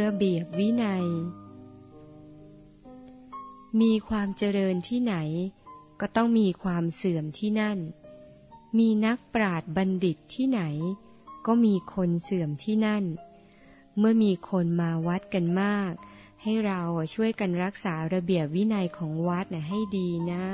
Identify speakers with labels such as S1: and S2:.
S1: ระเบียบวินัย มีความเจริญที่ไหน ก็ต้องมีความเสื่อมที่นั่น มีนักปราดบัณฑิตที่ไหน ก็มีคนเสื่อมที่นั่น เมื่อมีคนมาวัดกันมาก ให้เราช่วยกันรักษาระเบียบวินัยของวัดนะให้ดีนะ